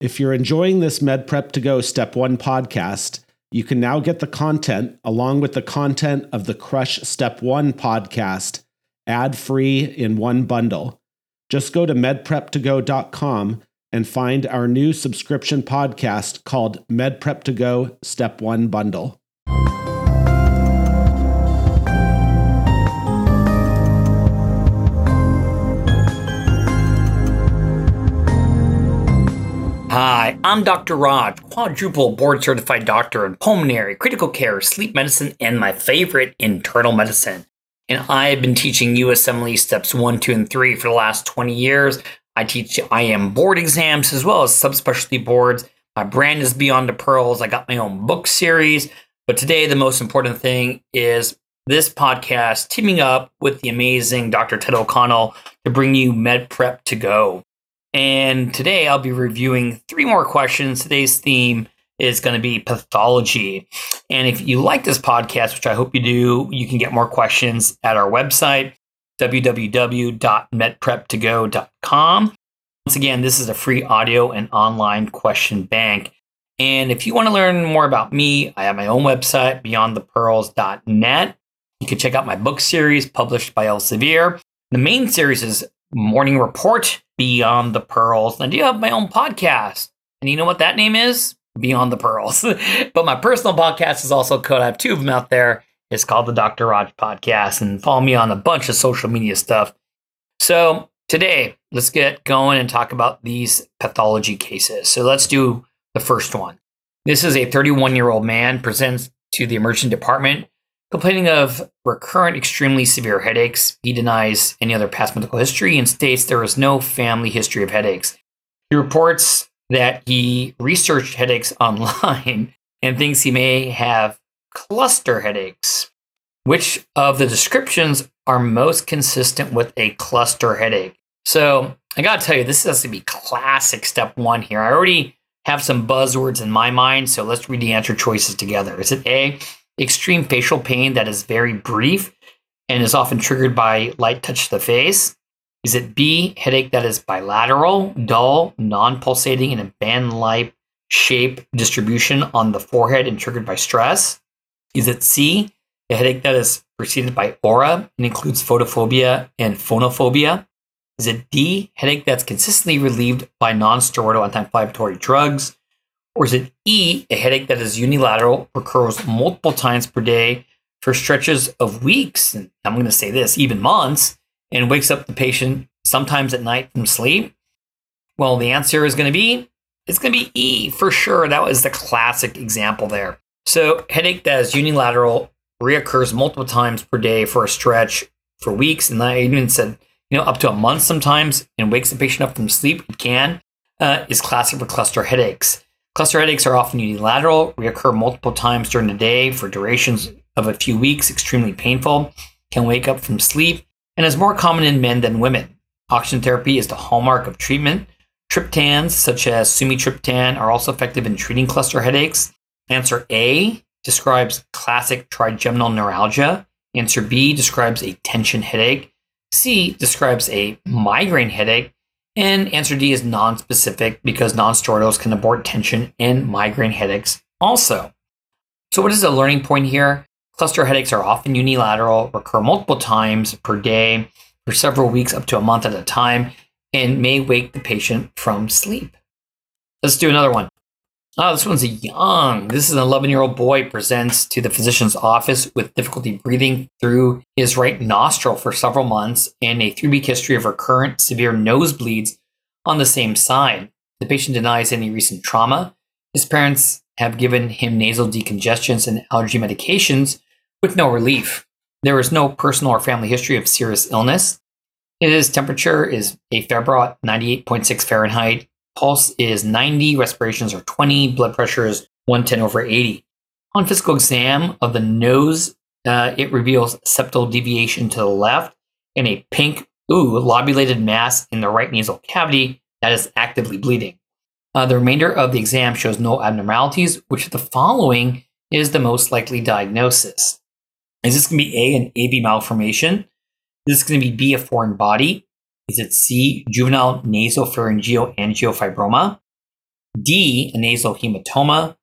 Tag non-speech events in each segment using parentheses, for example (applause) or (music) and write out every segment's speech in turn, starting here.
If you're enjoying this Med Prep to Go Step 1 podcast, you can now get the content along with the content of the Crush Step 1 podcast ad free in one bundle. Just go to medprep2go.com and find our new subscription podcast called Med Prep to Go Step 1 Bundle. Hi, I'm Dr. Raj, quadruple board certified doctor in pulmonary, critical care, sleep medicine, and my favorite, internal medicine. And I have been teaching USMLE steps one, two, and three for the last 20 years. I teach IM board exams as well as subspecialty boards. My brand is Beyond the Pearls. I got my own book series. But today, the most important thing is this podcast teaming up with the amazing Dr. Ted O'Connell to bring you Med Prep to Go. And today I'll be reviewing three more questions. Today's theme is going to be pathology. And if you like this podcast, which I hope you do, you can get more questions at our website, www.medprep2go.com. Once again, this is a free audio and online question bank. And if you want to learn more about me, I have my own website, beyondthepearls.net. You can check out my book series published by Elsevier. The main series is Morning Report, Beyond the Pearls. And I do have my own podcast. And you know what that name is? Beyond the Pearls. (laughs) but my personal podcast is also code. I have two of them out there. It's called the Dr. Raj Podcast. And follow me on a bunch of social media stuff. So today, let's get going and talk about these pathology cases. So let's do the first one. This is a 31 year old man presents to the emergency department Complaining of recurrent extremely severe headaches, he denies any other past medical history and states there is no family history of headaches. He reports that he researched headaches (laughs) online and thinks he may have cluster headaches. Which of the descriptions are most consistent with a cluster headache? So I gotta tell you, this has to be classic step one here. I already have some buzzwords in my mind, so let's read the answer choices together. Is it A, extreme facial pain that is very brief and is often triggered by light touch to the face? Is it B, headache that is bilateral, dull, non pulsating, in a band like shape distribution on the forehead and triggered by stress? Is it C, a headache that is preceded by aura and includes photophobia and phonophobia? Is it D, headache that's consistently relieved by non steroidal anti inflammatory drugs? Or is it E, a headache that is unilateral, recurs multiple times per day for stretches of weeks? And I'm going to say this, even months, and wakes up the patient sometimes at night from sleep? Well, the answer is going to be it's going to be E for sure. That was the classic example there. So, headache that is unilateral reoccurs multiple times per day for a stretch for weeks, and I even said, you know, up to a month sometimes, and wakes the patient up from sleep. It can uh, is classic for cluster headaches. Cluster headaches are often unilateral, reoccur multiple times during the day for durations of a few weeks, extremely painful, can wake up from sleep, and is more common in men than women. Oxygen therapy is the hallmark of treatment. Triptans, such as sumatriptan, are also effective in treating cluster headaches. Answer A describes classic trigeminal neuralgia. Answer B describes a tension headache. C describes a migraine headache. And answer D is non-specific because non-steroidals can abort tension and migraine headaches also. So what is the learning point here? Cluster headaches are often unilateral, recur multiple times per day for several weeks up to a month at a time, and may wake the patient from sleep. Let's do another one. Oh, this one's a young. This is an 11 year old boy presents to the physician's office with difficulty breathing through his right nostril for several months and a three week history of recurrent severe nosebleeds on the same side. The patient denies any recent trauma. His parents have given him nasal decongestants and allergy medications with no relief. There is no personal or family history of serious illness. His temperature is afebrile at 98.6 Fahrenheit Pulse is 90, respirations are 20, blood pressure is 110 over 80. On physical exam of the nose, uh, it reveals septal deviation to the left and a pink, ooh, lobulated mass in the right nasal cavity that is actively bleeding. Uh, the remainder of the exam shows no abnormalities, which of the following is the most likely diagnosis? Is this going to be A, an AV malformation? Is this going to be B, a foreign body? Is it C, juvenile nasopharyngeal angiofibroma? D, a nasal hematoma,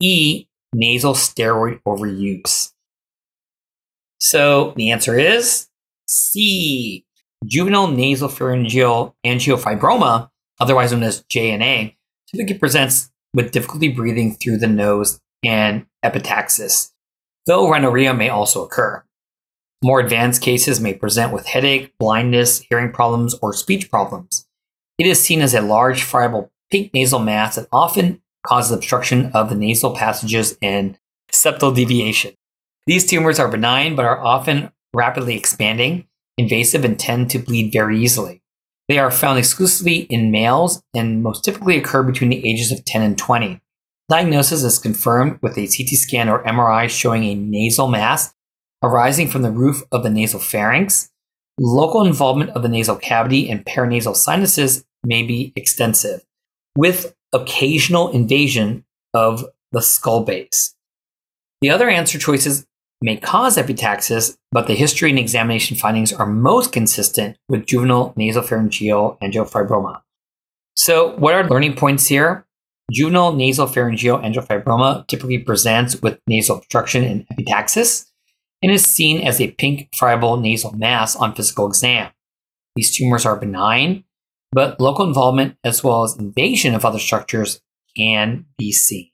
E, nasal steroid overuse. So the answer is C, juvenile nasopharyngeal angiofibroma, otherwise known as JNA, typically presents with difficulty breathing through the nose and epistaxis, though rhinorrhea may also occur. More advanced cases may present with headache, blindness, hearing problems, or speech problems. It is seen as a large, friable pink nasal mass that often causes obstruction of the nasal passages and septal deviation. These tumors are benign but are often rapidly expanding, invasive, and tend to bleed very easily. They are found exclusively in males and most typically occur between the ages of 10 and 20. Diagnosis is confirmed with a CT scan or MRI showing a nasal mass arising from the roof of the nasal pharynx. Local involvement of the nasal cavity and paranasal sinuses may be extensive, with occasional invasion of the skull base. The other answer choices may cause epistaxis, but the history and examination findings are most consistent with juvenile nasopharyngeal angiofibroma. So, what are learning points here? Juvenile nasopharyngeal angiofibroma typically presents with nasal obstruction and epistaxis and is seen as a pink friable nasal mass on physical exam. These tumors are benign, but local involvement as well as invasion of other structures can be seen.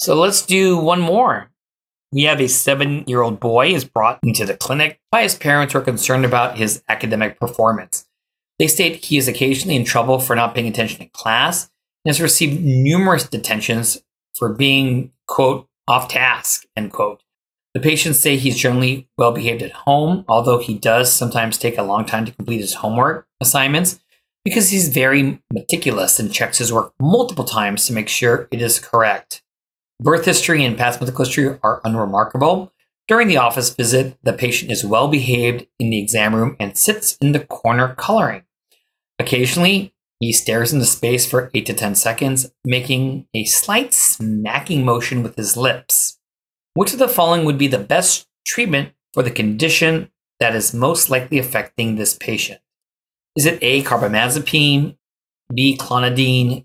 So let's do one more. We have a seven year old boy is brought into the clinic by his parents who are concerned about his academic performance. They state he is occasionally in trouble for not paying attention in class and has received numerous detentions for being, quote, off task, end quote. The patients say he's generally well behaved at home, although he does sometimes take a long time to complete his homework assignments because he's very meticulous and checks his work multiple times to make sure it is correct. Birth history and past medical history are unremarkable. During the office visit, the patient is well behaved in the exam room and sits in the corner coloring. Occasionally, he stares into space for 8 to 10 seconds, making a slight smacking motion with his lips. Which of the following would be the best treatment for the condition that is most likely affecting this patient? Is it A, carbamazepine, B, clonidine,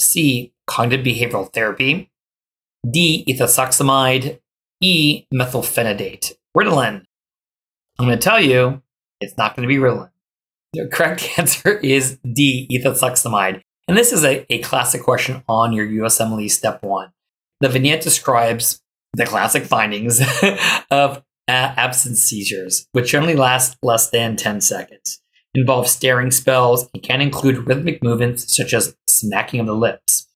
C, cognitive behavioral therapy, D, ethosuximide, E, methylphenidate? Ritalin. I'm going to tell you, it's not going to be Ritalin. The correct (laughs) answer is D, ethosuximide. And this is a, a classic question on your USMLE step one. The vignette describes the classic findings (laughs) of absence seizures, which generally last less than 10 seconds, involve staring spells and can include rhythmic movements such as smacking of the lips.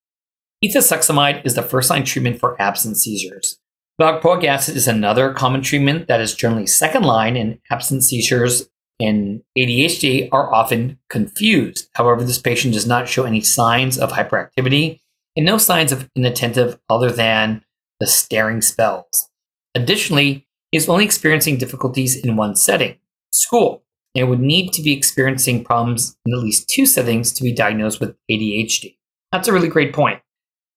Ethosuximide is the first line treatment for absence seizures. Valproic acid is another common treatment that is generally second line, and absence seizures in ADHD are often confused. However, this patient does not show any signs of hyperactivity and no signs of inattentive other than the staring spells. Additionally, he is only experiencing difficulties in one setting, school, and would need to be experiencing problems in at least two settings to be diagnosed with ADHD. That's a really great point.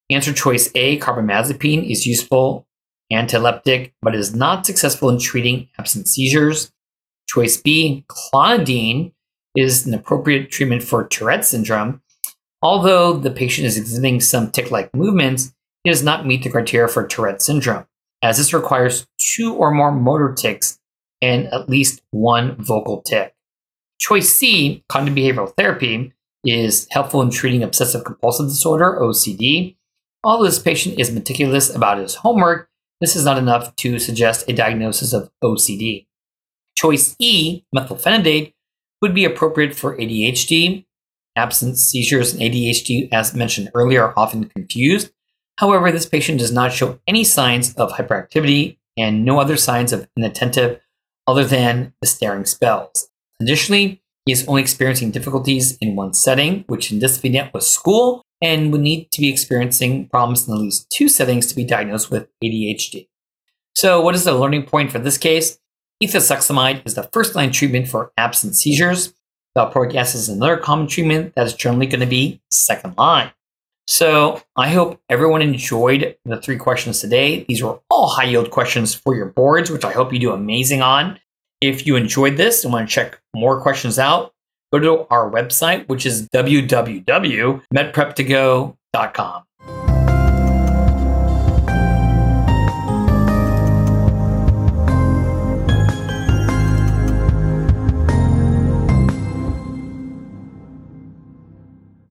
Answer choice A, carbamazepine, is useful antileptic, but is not successful in treating absent seizures. Choice B, clonidine, is an appropriate treatment for Tourette syndrome. Although the patient is exhibiting some tic like movements, he does not meet the criteria for Tourette syndrome, as this requires two or more motor tics and at least one vocal tic. Choice C, cognitive behavioral therapy, is helpful in treating obsessive compulsive disorder, OCD. Although this patient is meticulous about his homework, this is not enough to suggest a diagnosis of OCD. Choice E, methylphenidate, would be appropriate for ADHD. Absence seizures and ADHD, as mentioned earlier, are often confused However, this patient does not show any signs of hyperactivity and no other signs of inattentive other than the staring spells. Additionally, he is only experiencing difficulties in one setting, which in this vignette was school, and would need to be experiencing problems in at least two settings to be diagnosed with ADHD. So, what is the learning point for this case? Ethosuximide is the first line treatment for absent seizures. Valproic acid is another common treatment that is generally going to be second line. So I hope everyone enjoyed the three questions today. These were all high yield questions for your boards, which I hope you do amazing on. If you enjoyed this and want to check more questions out, go to our website, which is www.medprep2go.com.